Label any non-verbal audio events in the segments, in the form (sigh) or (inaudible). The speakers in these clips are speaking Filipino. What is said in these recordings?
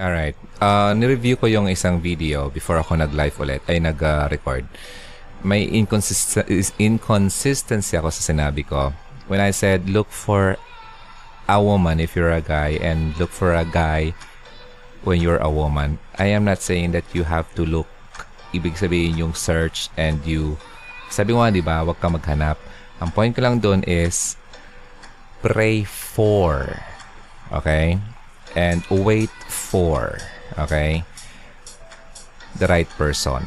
Alright. Uh, nireview ko yung isang video before ako nag-live ulit, ay nag-record. May inconsist- is- inconsistency ako sa sinabi ko. When I said, look for a woman if you're a guy and look for a guy when you're a woman. I am not saying that you have to look, ibig sabihin yung search and you, sabi ko nga, di ba, huwag ka maghanap. Ang point ko lang doon is, pray for. Okay? And wait for. Okay? The right person.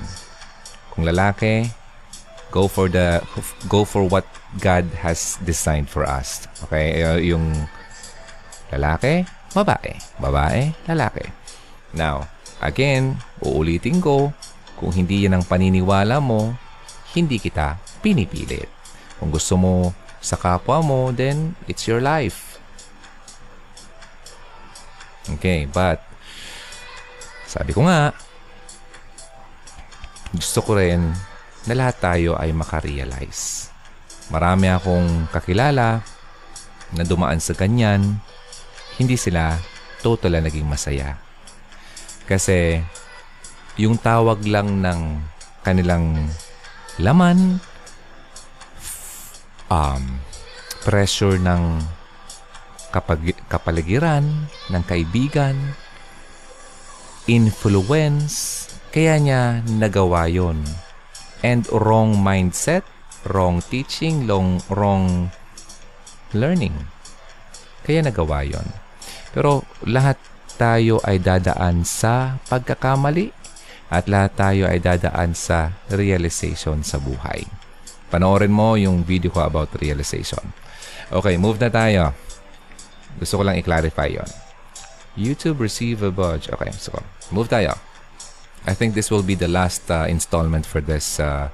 Kung lalaki, go for the go for what God has designed for us. Okay? Uh, Yung lalaki, babae. Babae, lalaki. Now, again, uulitin ko, kung hindi yan ang paniniwala mo, hindi kita pinipilit. Kung gusto mo sa kapwa mo, then it's your life. Okay, but sabi ko nga, gusto ko rin na lahat tayo ay makarealize. Marami akong kakilala na dumaan sa ganyan, hindi sila total na naging masaya. Kasi yung tawag lang ng kanilang laman, um, pressure ng kapag, kapaligiran, ng kaibigan, influence, kaya niya nagawa yon. And wrong mindset, wrong teaching, wrong, wrong learning. Kaya nagawa yon. Pero lahat tayo ay dadaan sa pagkakamali at lahat tayo ay dadaan sa realization sa buhay. Panoorin mo yung video ko about realization. Okay, move na tayo. Gusto ko lang i-clarify yon. YouTube receive a budge. Okay, so move tayo. I think this will be the last uh, installment for this uh,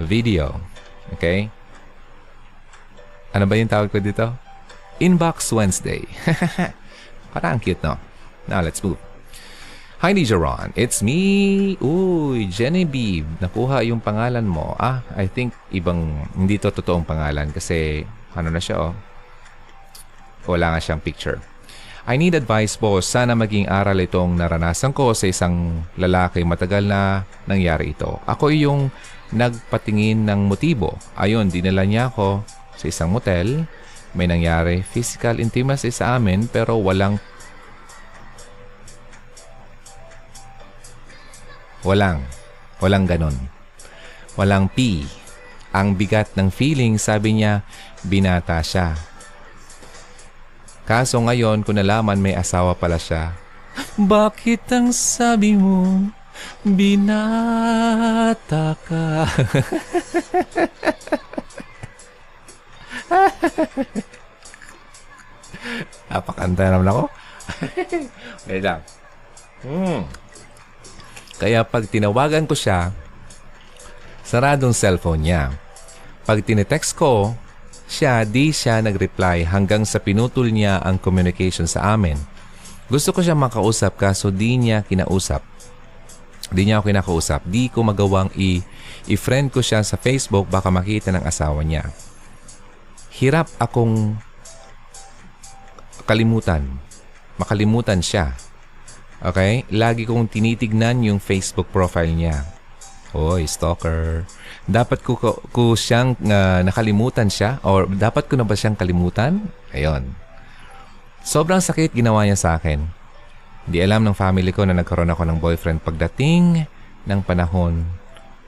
video. Okay? Ano ba yung tawag ko dito? Inbox Wednesday. (laughs) Parang cute, no? Now, let's move. Hi, Nijaron. It's me. Uy, Genevieve. Nakuha yung pangalan mo. Ah, I think ibang, hindi to totoong pangalan kasi, ano na siya, oh. Wala nga siyang picture. I need advice po. Sana maging aral itong naranasan ko sa isang lalaki matagal na nangyari ito. Ako yung nagpatingin ng motibo. Ayun, dinala niya ako sa isang motel. May nangyari physical intimacy sa amin pero walang Walang. Walang ganon. Walang P. Ang bigat ng feeling, sabi niya, binata siya. Kaso ngayon, kung nalaman may asawa pala siya, Bakit ang sabi mo, binata ka? (laughs) Napakanta naman ako. (laughs) Wait lang. Hmm. Kaya pag tinawagan ko siya, saradong cellphone niya. Pag tinetext ko, siya, di siya nag-reply hanggang sa pinutol niya ang communication sa amin. Gusto ko siya makausap kaso di niya kinausap. Di niya ako kinakausap. Di ko magawang i- i-friend ko siya sa Facebook baka makita ng asawa niya. Hirap akong kalimutan. Makalimutan siya. Okay? Lagi kong tinitignan yung Facebook profile niya. Hoy, stalker. Dapat ko, ko, ko siyang uh, nakalimutan siya or dapat ko na ba siyang kalimutan? Ayun. Sobrang sakit ginawa niya sa akin. Di alam ng family ko na nagkaroon ako ng boyfriend pagdating ng panahon.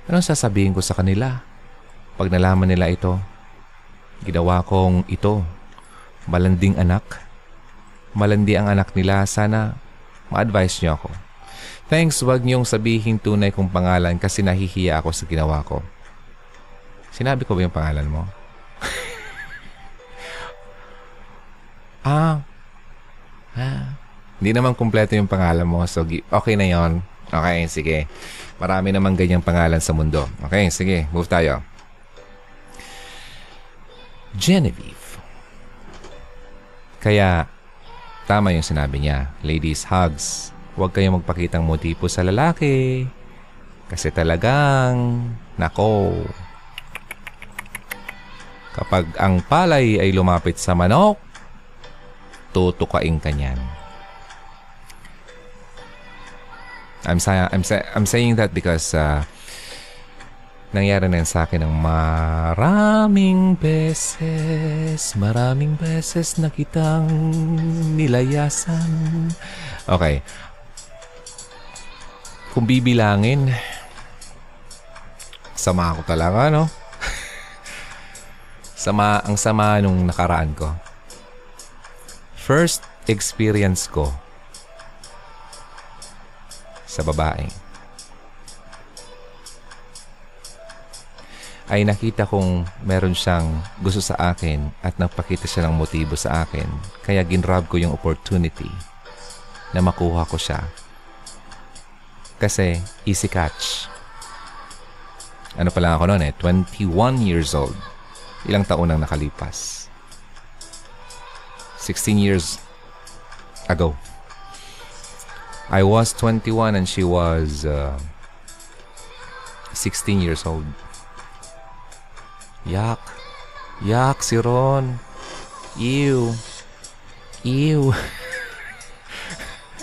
Anong sasabihin ko sa kanila? Pag nalaman nila ito, ginawa kong ito. Malanding anak. Malandi ang anak nila. Sana ma-advise niyo ako. Thanks, wag niyong sabihin tunay kong pangalan kasi nahihiya ako sa ginawa ko. Sinabi ko ba yung pangalan mo? (laughs) ah, ah, hindi naman kumpleto yung pangalan mo. So, okay na yon. Okay, sige. Marami naman ganyang pangalan sa mundo. Okay, sige. Move tayo. Genevieve. Kaya, tama yung sinabi niya. Ladies, hugs. Huwag kayong magpakitang motibo sa lalaki. Kasi talagang, nako. Kapag ang palay ay lumapit sa manok, tutukain ka niyan. I'm, sa- I'm, sa- I'm saying that because uh, nangyari na sa akin ng maraming beses, maraming beses na kitang nilayasan. Okay. Kung bibilangin, sama ako talaga, no? (laughs) sama, ang sama nung nakaraan ko. First experience ko sa babae ay nakita kong meron siyang gusto sa akin at nagpakita siya ng motibo sa akin. Kaya ginrab ko yung opportunity na makuha ko siya. Kasi easy catch. Ano pa lang ako noon eh, 21 years old. Ilang taon nang nakalipas. 16 years ago. I was 21 and she was uh, 16 years old. Yak. Yak, si Ron. Ew. Ew.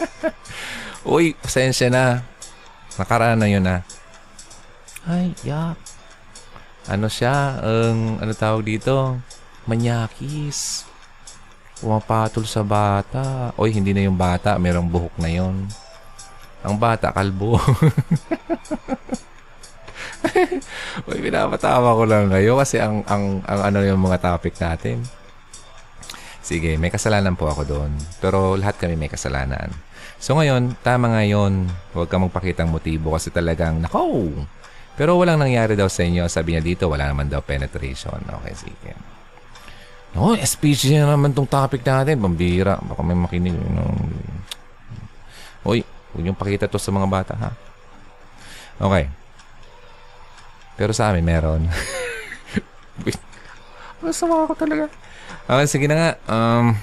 (laughs) Uy, pasensya na. Nakaraan na yun na. Ay, yak. Ano siya? Ang, ano tawag dito? Manyakis. Pumapatol sa bata. Oy, hindi na yung bata. Merong buhok na yon. Ang bata, kalbo. (laughs) Uy, pinapatawa ko lang kayo kasi ang, ang, ang ano yung mga topic natin. Sige, may kasalanan po ako doon. Pero lahat kami may kasalanan. So ngayon, tama ngayon. Huwag kang magpakitang motibo kasi talagang, nako! Pero walang nangyari daw sa inyo. Sabi niya dito, wala naman daw penetration. Okay, sige. No, SPG na naman tong topic natin. Pambira. Baka may makinig. No. Uy, huwag niyong pakita to sa mga bata, ha? Okay. Pero sa amin, meron. (laughs) Masama ako talaga. Okay, sige na nga. Um,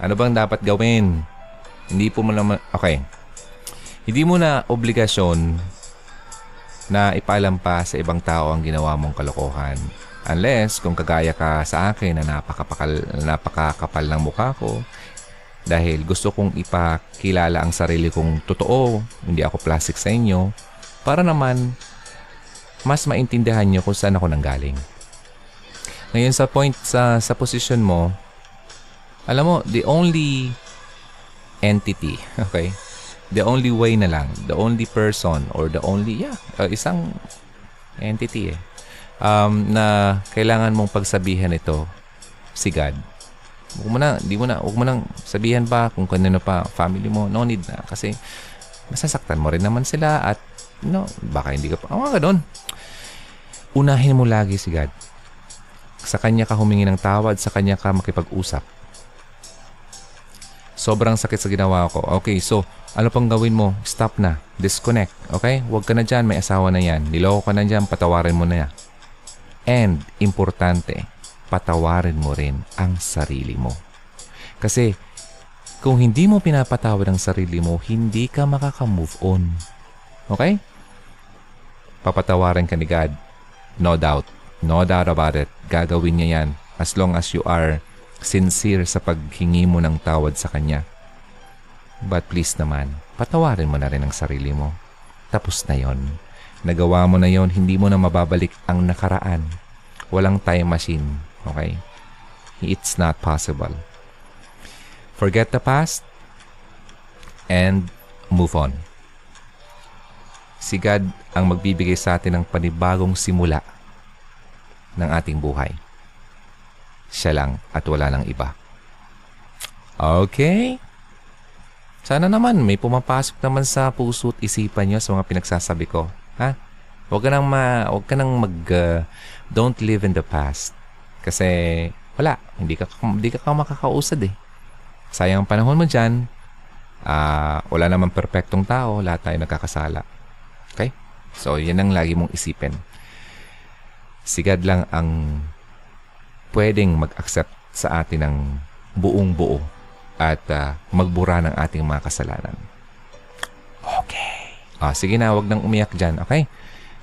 ano bang dapat gawin? Hindi po mo naman... Okay. Hindi mo na obligasyon na ipaalam pa sa ibang tao ang ginawa mong kalokohan. Unless, kung kagaya ka sa akin na napakapakal, napakakapal ng mukha ko, dahil gusto kong ipakilala ang sarili kong totoo, hindi ako plastic sa inyo, para naman mas maintindihan nyo kung saan ako nanggaling. Ngayon sa point sa sa position mo, alam mo, the only entity, (laughs) okay? The only way na lang, the only person or the only, yeah, uh, isang entity eh, um, na kailangan mong pagsabihan ito, si God. Huwag mo na, di mo na, huwag mo nang sabihan pa kung kanino pa, family mo, no need na. Kasi masasaktan mo rin naman sila at, no, baka hindi ka pa, oh, ganun unahin mo lagi si God. Sa Kanya ka humingi ng tawad, sa Kanya ka makipag-usap. Sobrang sakit sa ginawa ko. Okay, so ano pang gawin mo? Stop na. Disconnect. Okay? Huwag ka na dyan. May asawa na yan. Niloko ka na dyan. Patawarin mo na. And, importante, patawarin mo rin ang sarili mo. Kasi, kung hindi mo pinapatawad ang sarili mo, hindi ka makaka-move on. Okay? Papatawarin ka ni God. No doubt. No doubt about it. Gagawin niya yan as long as you are sincere sa paghingi mo ng tawad sa Kanya. But please naman, patawarin mo na rin ang sarili mo. Tapos na yon. Nagawa mo na yon, hindi mo na mababalik ang nakaraan. Walang time machine, okay? It's not possible. Forget the past and move on. Si God ang magbibigay sa atin ng panibagong simula ng ating buhay. Siya lang at wala nang iba. Okay? Sana naman may pumapasok naman sa puso at isipan nyo sa mga pinagsasabi ko. Ha? Huwag ka nang, ma, huwag ka nang mag... Uh, don't live in the past. Kasi wala. Hindi ka, hindi ka makakausad eh. Sayang ang panahon mo dyan. Uh, wala naman perpektong tao. Lahat tayo nagkakasala. Okay? So, yan ang lagi mong isipin. Sigad lang ang pwedeng mag-accept sa atin ng buong buo at uh, magbura ng ating mga kasalanan. Okay. Ah, sige na, wag nang umiyak dyan, okay?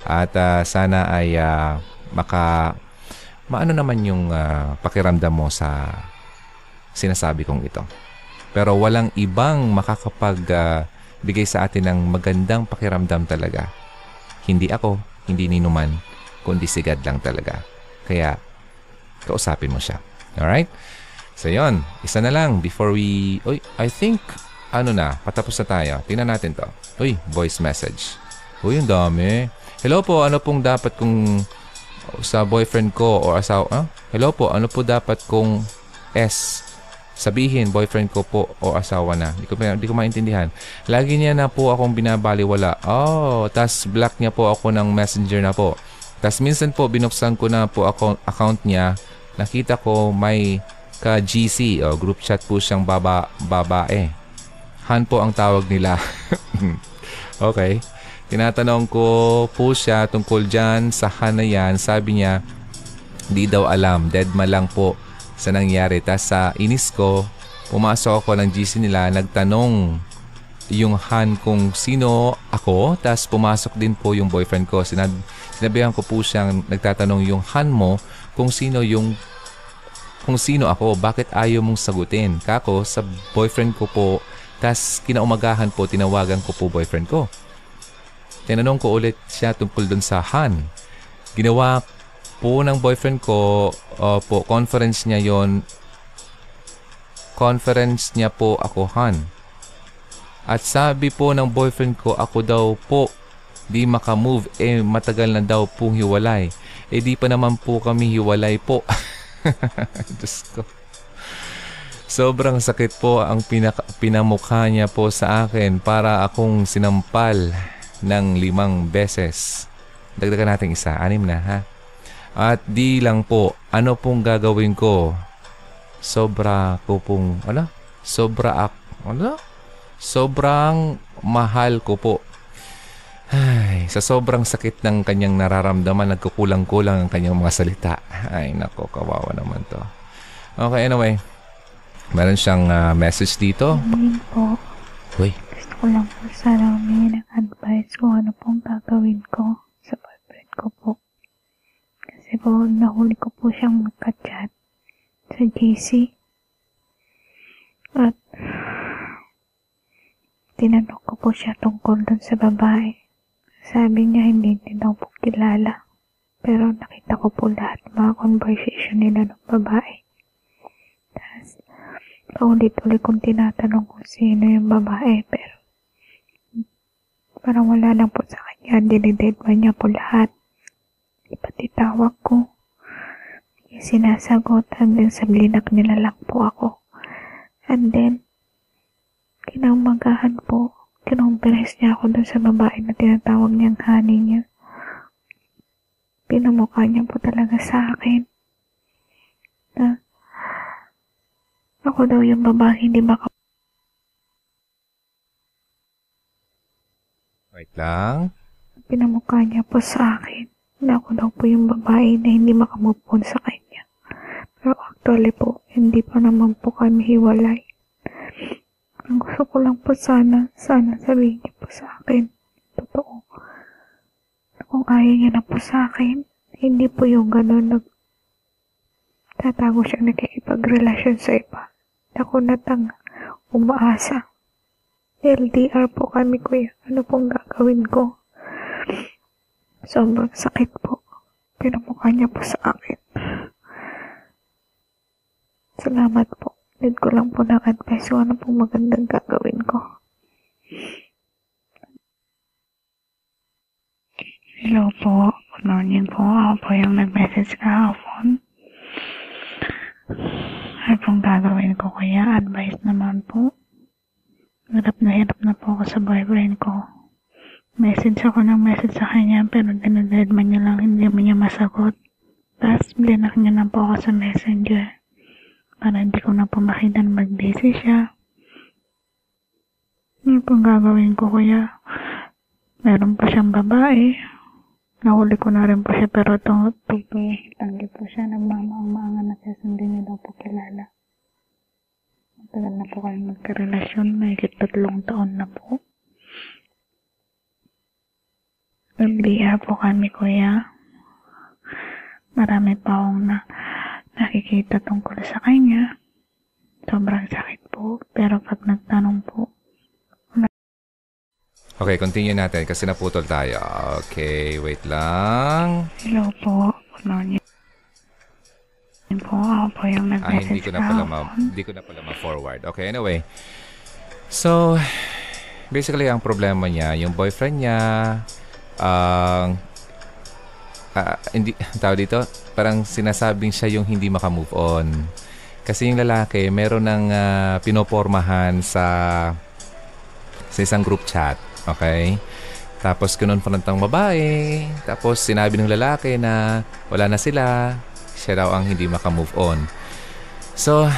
At uh, sana ay uh, maka maano naman yung uh, pakiramdam mo sa sinasabi kong ito. Pero walang ibang makakapag uh, bigay sa atin ng magandang pakiramdam talaga. Hindi ako, hindi ni Numan, kundi si God lang talaga. Kaya, kausapin mo siya. Alright? So, yon Isa na lang before we... Uy, I think, ano na, patapos na tayo. Tingnan natin to. Uy, voice message. Uy, ang dami. Hello po, ano pong dapat kung sa boyfriend ko or asawa? Ah? Hello po, ano po dapat kung S sabihin, boyfriend ko po o asawa na. Hindi ko, hindi ko maintindihan. Lagi niya na po akong binabaliwala. Oh, tas block niya po ako ng messenger na po. Tas minsan po, binuksan ko na po account, account niya. Nakita ko may ka-GC o group chat po siyang baba, babae. Han po ang tawag nila. (laughs) okay. Tinatanong ko po siya tungkol dyan sa Han na yan. Sabi niya, di daw alam. Deadma lang po sa nangyari. Tapos sa inis ko, pumasok ako ng GC nila, nagtanong yung Han kung sino ako. Tapos pumasok din po yung boyfriend ko. Sinab sinabihan ko po siyang nagtatanong yung Han mo kung sino yung kung sino ako, bakit ayaw mong sagutin? Kako, sa boyfriend ko po, tas kinaumagahan po, tinawagan ko po boyfriend ko. Tinanong ko ulit siya tungkol dun sa Han. Ginawa po ng boyfriend ko, uh, po, conference niya yon Conference niya po ako, Han. At sabi po ng boyfriend ko, ako daw po, di makamove, eh matagal na daw pong hiwalay. Eh di pa naman po kami hiwalay po. (laughs) Diyos ko. Sobrang sakit po ang pinaka- pinamukha niya po sa akin para akong sinampal ng limang beses. Dagdagan natin isa, anim na ha. At di lang po, ano pong gagawin ko? Sobra ko pong, ano? Sobra ak, ano? Sobrang mahal ko po. Ay, sa sobrang sakit ng kanyang nararamdaman, nagkukulang-kulang ang kanyang mga salita. Ay, nako, kawawa naman to. Okay, anyway. Meron siyang uh, message dito. Hindi po. Uy. Gusto ko lang po sana humingi ng advice kung ano pong gagawin ko sa boyfriend ko po. Kasi po, nahuli ko po siyang magka-chat sa GC. At tinanong ko po siya tungkol dun sa babae. Sabi niya hindi din po kilala. Pero nakita ko po lahat mga conversation nila ng babae. Tapos, paulit-ulit kong tinatanong kung sino yung babae. Pero, parang wala lang po sa kanya. Dinidedma niya po lahat. Pati tawag ko. Yung sinasagot hanggang sa blinak nila lang po ako. And then, kinamagahan po, kinumpres niya ako dun sa babae na tinatawag niyang honey niya. Pinamukha niya po talaga sa akin. Na, ako daw yung babae hindi maka Wait lang. pinamukha niya po sa akin na ako daw po yung babae na hindi makamove on sa kanya. Pero actually po, hindi pa naman po kami hiwalay. Ang gusto ko lang po sana, sana sabihin niya po sa akin. Totoo. Kung ayaw niya na po sa akin, hindi po yung gano'n nag tatago siya nakikipagrelasyon sa iba. Ako na tanga, umaasa. LDR po kami kuya. Ano pong gagawin ko? Sobrang sakit po. Pinamukha niya po sa akin. Salamat po. Need ko lang po ng advice kung ano pong magandang gagawin ko. Hello po. Good morning po. Ako po yung nag-message kahapon. Ano pong gagawin ko kuya? Advice naman po. Hirap na hirap na po ako sa boyfriend ko. Message ako ng message sa kanya pero dinadedman niya lang hindi mo niya masagot. Tapos blinak niya na po ako sa messenger. Para hindi ko na po makita na mag-busy siya. Ano pong gagawin ko kuya? Meron pa siyang babae. Nahuli ko na rin po siya pero itong. Tanggi po siya. Nagmamaang-maangan na siya. Hindi niya daw po kilala. Matagal na po kayo magkarelasyon. Mahigit tatlong taon na po. Nagliha po kami, kuya. Marami pa akong na, nakikita tungkol sa kanya. Sobrang sakit po. Pero pag nagtanong po, Okay, continue natin kasi naputol tayo. Okay, wait lang. Hello po. Good morning. Yun po, ako po yung Ah, nag-message hindi ko na pala ma hindi ko na pala ma-forward. Okay, anyway. So, basically ang problema niya, yung boyfriend niya ang ah, hindi (laughs) tao dito, parang sinasabing siya yung hindi maka-move on. Kasi yung lalaki, meron ng ah, pinopormahan sa sa isang group chat. Okay? Tapos kinonfront ang babae. Tapos sinabi ng lalaki na wala na sila. Siya daw ang hindi makamove on. So,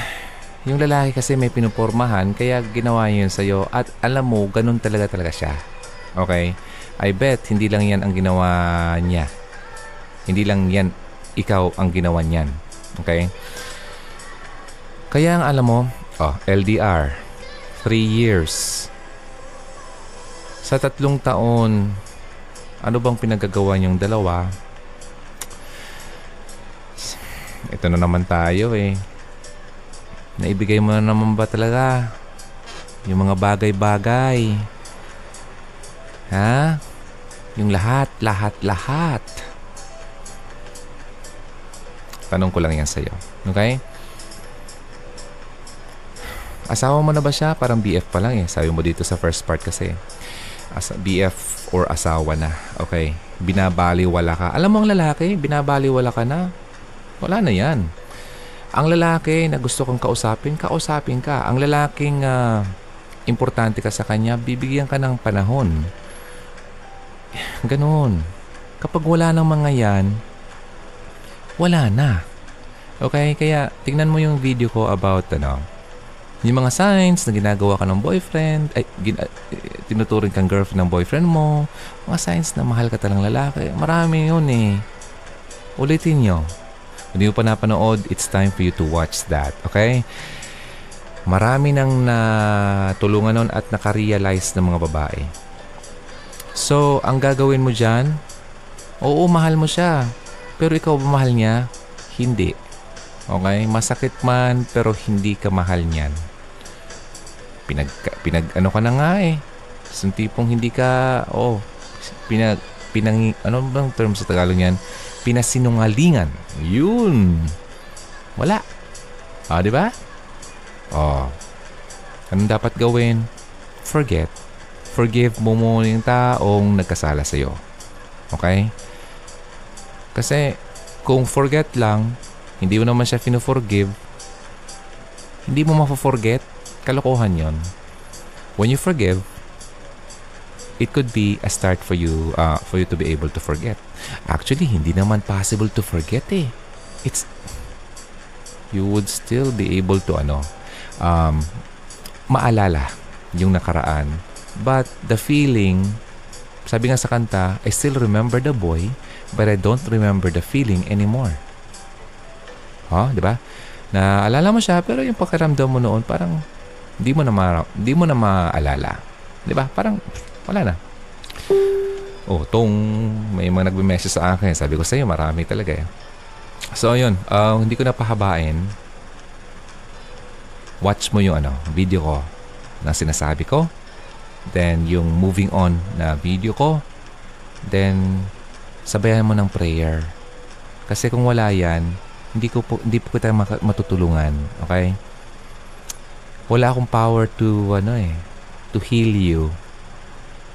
yung lalaki kasi may pinupormahan kaya ginawa yun sa'yo. At alam mo, ganun talaga talaga siya. Okay? I bet hindi lang yan ang ginawa niya. Hindi lang yan ikaw ang ginawa niyan. Okay? Kaya ang alam mo, oh, LDR, 3 years. Sa tatlong taon, ano bang pinagagawa niyong dalawa? Ito na naman tayo eh. Naibigay mo na naman ba talaga yung mga bagay-bagay? Ha? Yung lahat, lahat, lahat. Tanong ko lang yan sa'yo. Okay? Asawa mo na ba siya? Parang BF pa lang eh. Sabi mo dito sa first part kasi. As BF or asawa na. Okay. Binabaliwala ka. Alam mo ang lalaki, binabaliwala ka na. Wala na yan. Ang lalaki na gusto kang kausapin, kausapin ka. Ang lalaking ah, importante ka sa kanya, bibigyan ka ng panahon. Ganon. Kapag wala ng mga yan, wala na. Okay? Kaya tingnan mo yung video ko about ano, yung mga signs na ginagawa ka ng boyfriend, ay, gin, tinuturing kang girlfriend ng boyfriend mo, mga signs na mahal ka talang lalaki, marami yun eh. Ulitin nyo. Kung di mo pa napanood, it's time for you to watch that, okay? Marami nang natulungan nun at nakarealize ng mga babae. So, ang gagawin mo dyan, oo, mahal mo siya. Pero ikaw ba mahal niya? Hindi. Okay? Masakit man, pero hindi ka mahal niyan pinag, pinag ano ka na nga eh. Yung tipong hindi ka, oh, pinag, pinang, ano bang term sa Tagalog yan? Pinasinungalingan. Yun. Wala. Ah, di ba? Oh. Anong dapat gawin? Forget. Forgive mo muna yung taong nagkasala sa'yo. Okay? Kasi, kung forget lang, hindi mo naman siya fino-forgive, hindi mo ma-forget, Kalokohan yon. When you forgive, it could be a start for you uh, for you to be able to forget. Actually, hindi naman possible to forget eh. It's you would still be able to ano um, maalala yung nakaraan. But the feeling, sabi nga sa kanta, I still remember the boy, but I don't remember the feeling anymore. Huh? 'di ba? Na alala mo siya pero yung pakiramdam mo noon parang hindi mo na ma- hindi mo na maalala. 'Di ba? Parang wala na. Oh, tong may mga nagme-message sa akin. Sabi ko sa iyo, marami talaga eh. So, yun. Uh, hindi ko na pahabain. Watch mo yung ano, video ko na sinasabi ko. Then, yung moving on na video ko. Then, sabayan mo ng prayer. Kasi kung wala yan, hindi ko po, hindi po kita matutulungan. Okay? wala akong power to ano eh to heal you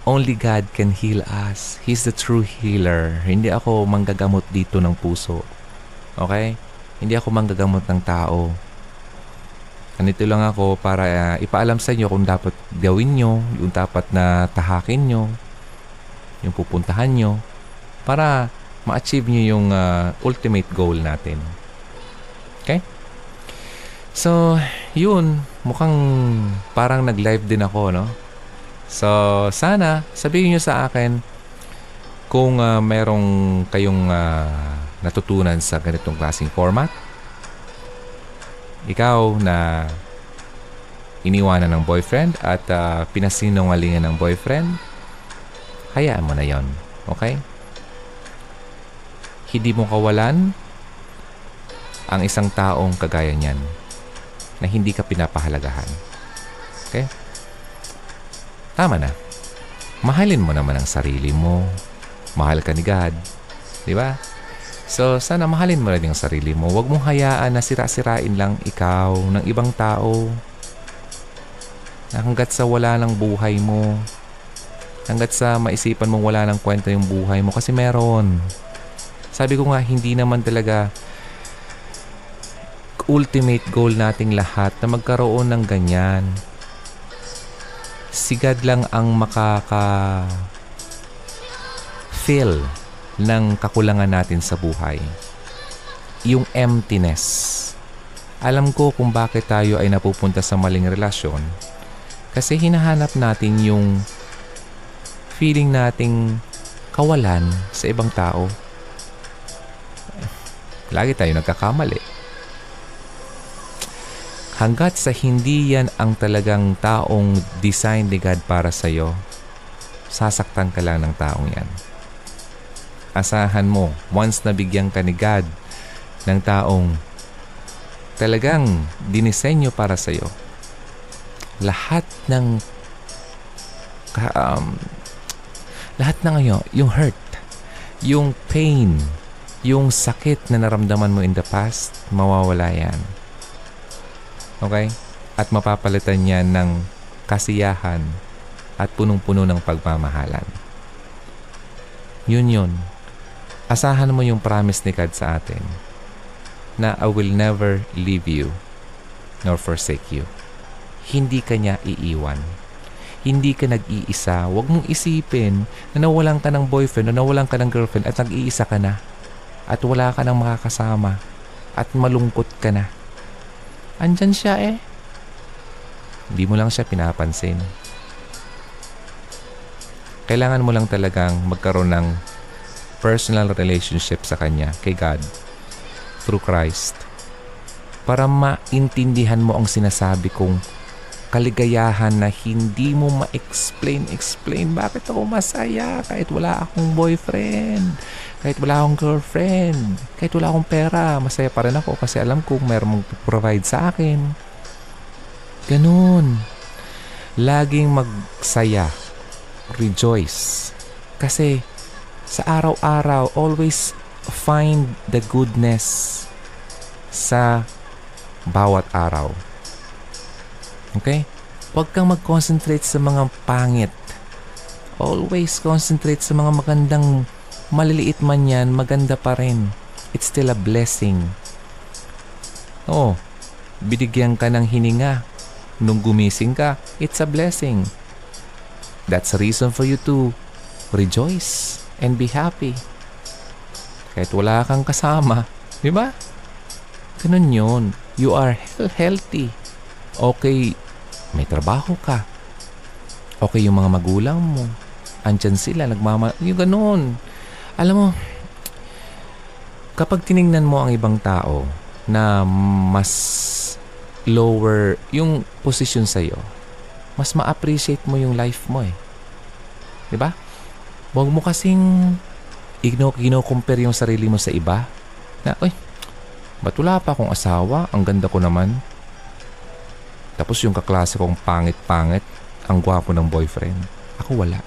only God can heal us He's the true healer hindi ako manggagamot dito ng puso okay hindi ako manggagamot ng tao Ganito lang ako para uh, ipaalam sa inyo kung dapat gawin nyo, yung dapat na tahakin nyo, yung pupuntahan nyo, para ma-achieve nyo yung uh, ultimate goal natin. Okay? So, yun, mukhang parang nag-live din ako, no? So, sana sabihin nyo sa akin kung uh, merong kayong uh, natutunan sa ganitong klaseng format. Ikaw na iniwanan ng boyfriend at uh, pinasinungalingan ng boyfriend, hayaan mo na yon, okay? Hindi mo kawalan ang isang taong kagaya niyan na hindi ka pinapahalagahan. Okay? Tama na. mahalin mo naman ang sarili mo. Mahal ka ni God. Di ba? So, sana mahalin mo rin yung sarili mo. Huwag mong hayaan na sira-sirain lang ikaw ng ibang tao. Hanggat sa wala ng buhay mo. Hanggat sa maisipan mong wala ng kwenta yung buhay mo. Kasi meron. Sabi ko nga, hindi naman talaga ultimate goal nating lahat na magkaroon ng ganyan. Sigad lang ang makaka feel ng kakulangan natin sa buhay. Yung emptiness. Alam ko kung bakit tayo ay napupunta sa maling relasyon kasi hinahanap natin yung feeling nating kawalan sa ibang tao. Lagi tayo nagkakamali hanggat sa hindi yan ang talagang taong design ni God para sa iyo, sasaktan ka lang ng taong yan. Asahan mo, once nabigyan ka ni God ng taong talagang dinisenyo para sa iyo, lahat ng um, lahat ng ayo, yung hurt, yung pain, yung sakit na naramdaman mo in the past, mawawala yan Okay? At mapapalitan niya ng kasiyahan at punong-puno ng pagmamahalan. Yun yun. Asahan mo yung promise ni God sa atin na I will never leave you nor forsake you. Hindi ka niya iiwan. Hindi ka nag-iisa. Huwag mong isipin na nawalan ka ng boyfriend o nawalan ka ng girlfriend at nag-iisa ka na. At wala ka ng makakasama. At malungkot ka na andyan siya eh. Hindi mo lang siya pinapansin. Kailangan mo lang talagang magkaroon ng personal relationship sa Kanya, kay God, through Christ, para maintindihan mo ang sinasabi kong kaligayahan na hindi mo ma-explain, explain bakit ako masaya kahit wala akong boyfriend, kahit wala akong girlfriend, kahit wala akong pera, masaya pa rin ako kasi alam kong mayroong mag-provide sa akin. Ganun. Laging magsaya. Rejoice. Kasi sa araw-araw, always find the goodness sa bawat araw. Okay? Huwag kang mag-concentrate sa mga pangit. Always concentrate sa mga magandang maliliit man yan, maganda pa rin. It's still a blessing. Oh, binigyan ka ng hininga. Nung gumising ka, it's a blessing. That's a reason for you to rejoice and be happy. Kahit wala kang kasama, di ba? Ganun yun. You are healthy okay, may trabaho ka. Okay yung mga magulang mo. Andyan sila, nagmama... Yung ganun. Alam mo, kapag tiningnan mo ang ibang tao na mas lower yung position sa'yo, mas ma-appreciate mo yung life mo eh. Ba? Huwag mo kasing gino-compare yung sarili mo sa iba. Na, oy, ba't wala pa akong asawa? Ang ganda ko naman. Tapos yung kaklase kong pangit-pangit, ang gwapo ng boyfriend. Ako wala.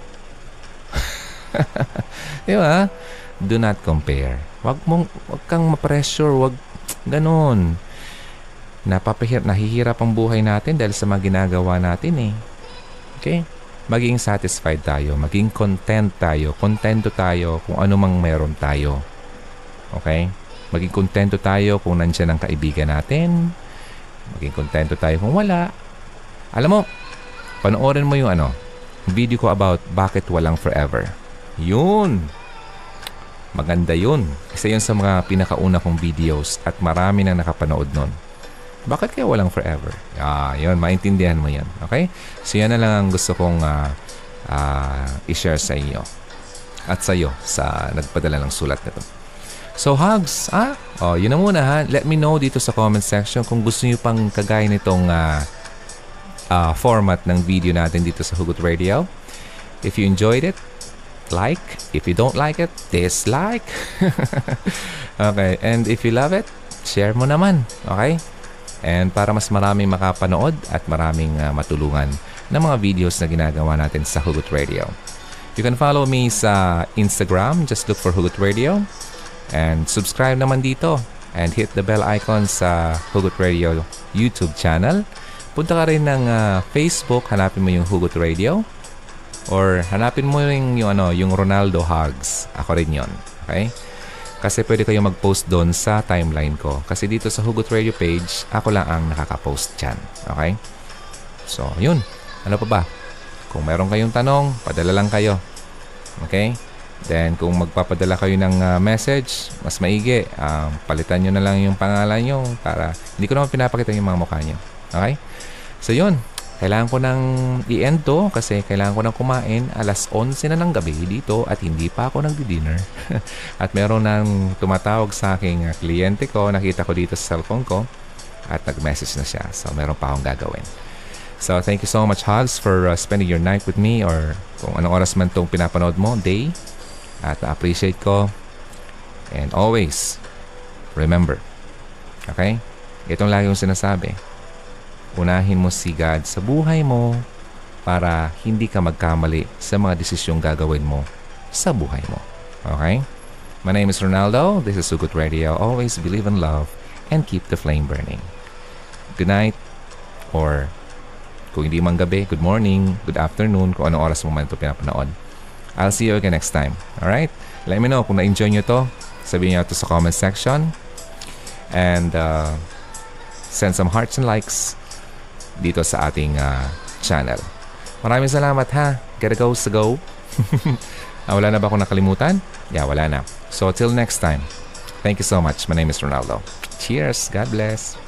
(laughs) Di ba? Do not compare. Wag mong, wag kang ma-pressure, wag ganun. Napapahir, nahihirap ang buhay natin dahil sa mga ginagawa natin eh. Okay? Maging satisfied tayo, maging content tayo, kontento tayo kung ano mang meron tayo. Okay? Maging kontento tayo kung nandiyan ang kaibigan natin, Maging kontento tayo kung wala. Alam mo, panoorin mo yung ano, video ko about bakit walang forever. Yun. Maganda yun. Isa yun sa mga pinakauna kong videos at marami na nakapanood nun. Bakit kaya walang forever? Ah, yun, maintindihan mo yan. Okay? So yan na lang ang gusto kong uh, uh, i-share sa inyo at sa iyo sa nagpadala ng sulat nito. So hugs, ah? Oh, yun na muna ha. Let me know dito sa comment section kung gusto niyo pang kagaya nitong uh, uh, format ng video natin dito sa Hugot Radio. If you enjoyed it, like. If you don't like it, dislike. (laughs) okay, and if you love it, share mo naman. Okay? And para mas maraming makapanood at maraming uh, matulungan ng mga videos na ginagawa natin sa Hugot Radio. You can follow me sa Instagram. Just look for Hugot Radio. And subscribe naman dito. And hit the bell icon sa Hugot Radio YouTube channel. Punta ka rin ng ah, Facebook. Hanapin mo yung Hugot Radio. Or hanapin mo rin yung, ano, yung Ronaldo Hugs. Ako rin yon Okay? Kasi pwede kayo mag-post doon sa timeline ko. Kasi dito sa Hugot Radio page, ako lang ang nakaka-post dyan. Okay? So, yun. Ano pa ba? Kung meron kayong tanong, padala lang kayo. Okay? Then, kung magpapadala kayo ng ah, message, mas maigi. Um, palitan nyo na lang yung pangalan nyo para hindi ko naman pinapakita yung mga mukha nyo. Okay? So, yun. Kailangan ko nang i-end to kasi kailangan ko nang kumain alas 11 na ng gabi dito at hindi pa ako nagdi-dinner. (laughs) at meron nang tumatawag sa aking ah, kliyente ko, nakita ko dito sa cellphone ko at nag-message na siya. So, meron pa akong gagawin. So, thank you so much, Hugs, for uh, spending your night with me or kung anong oras man itong pinapanood mo, day. At na-appreciate ko. And always, remember, okay? Itong lagi kong sinasabi. Unahin mo si God sa buhay mo para hindi ka magkamali sa mga desisyong gagawin mo sa buhay mo. Okay? My name is Ronaldo. This is Sugut Radio. Always believe in love and keep the flame burning. Good night or kung hindi man gabi, good morning, good afternoon, kung anong oras mo man ito pinapanood. I'll see you again next time. Alright? Let me know kung na-enjoy nyo to. Sabihin nyo ito sa comment section. And uh, send some hearts and likes dito sa ating uh, channel. Maraming salamat ha. Gotta go sa go. (laughs) ah, wala na ba akong nakalimutan? Yeah, wala na. So till next time. Thank you so much. My name is Ronaldo. Cheers. God bless.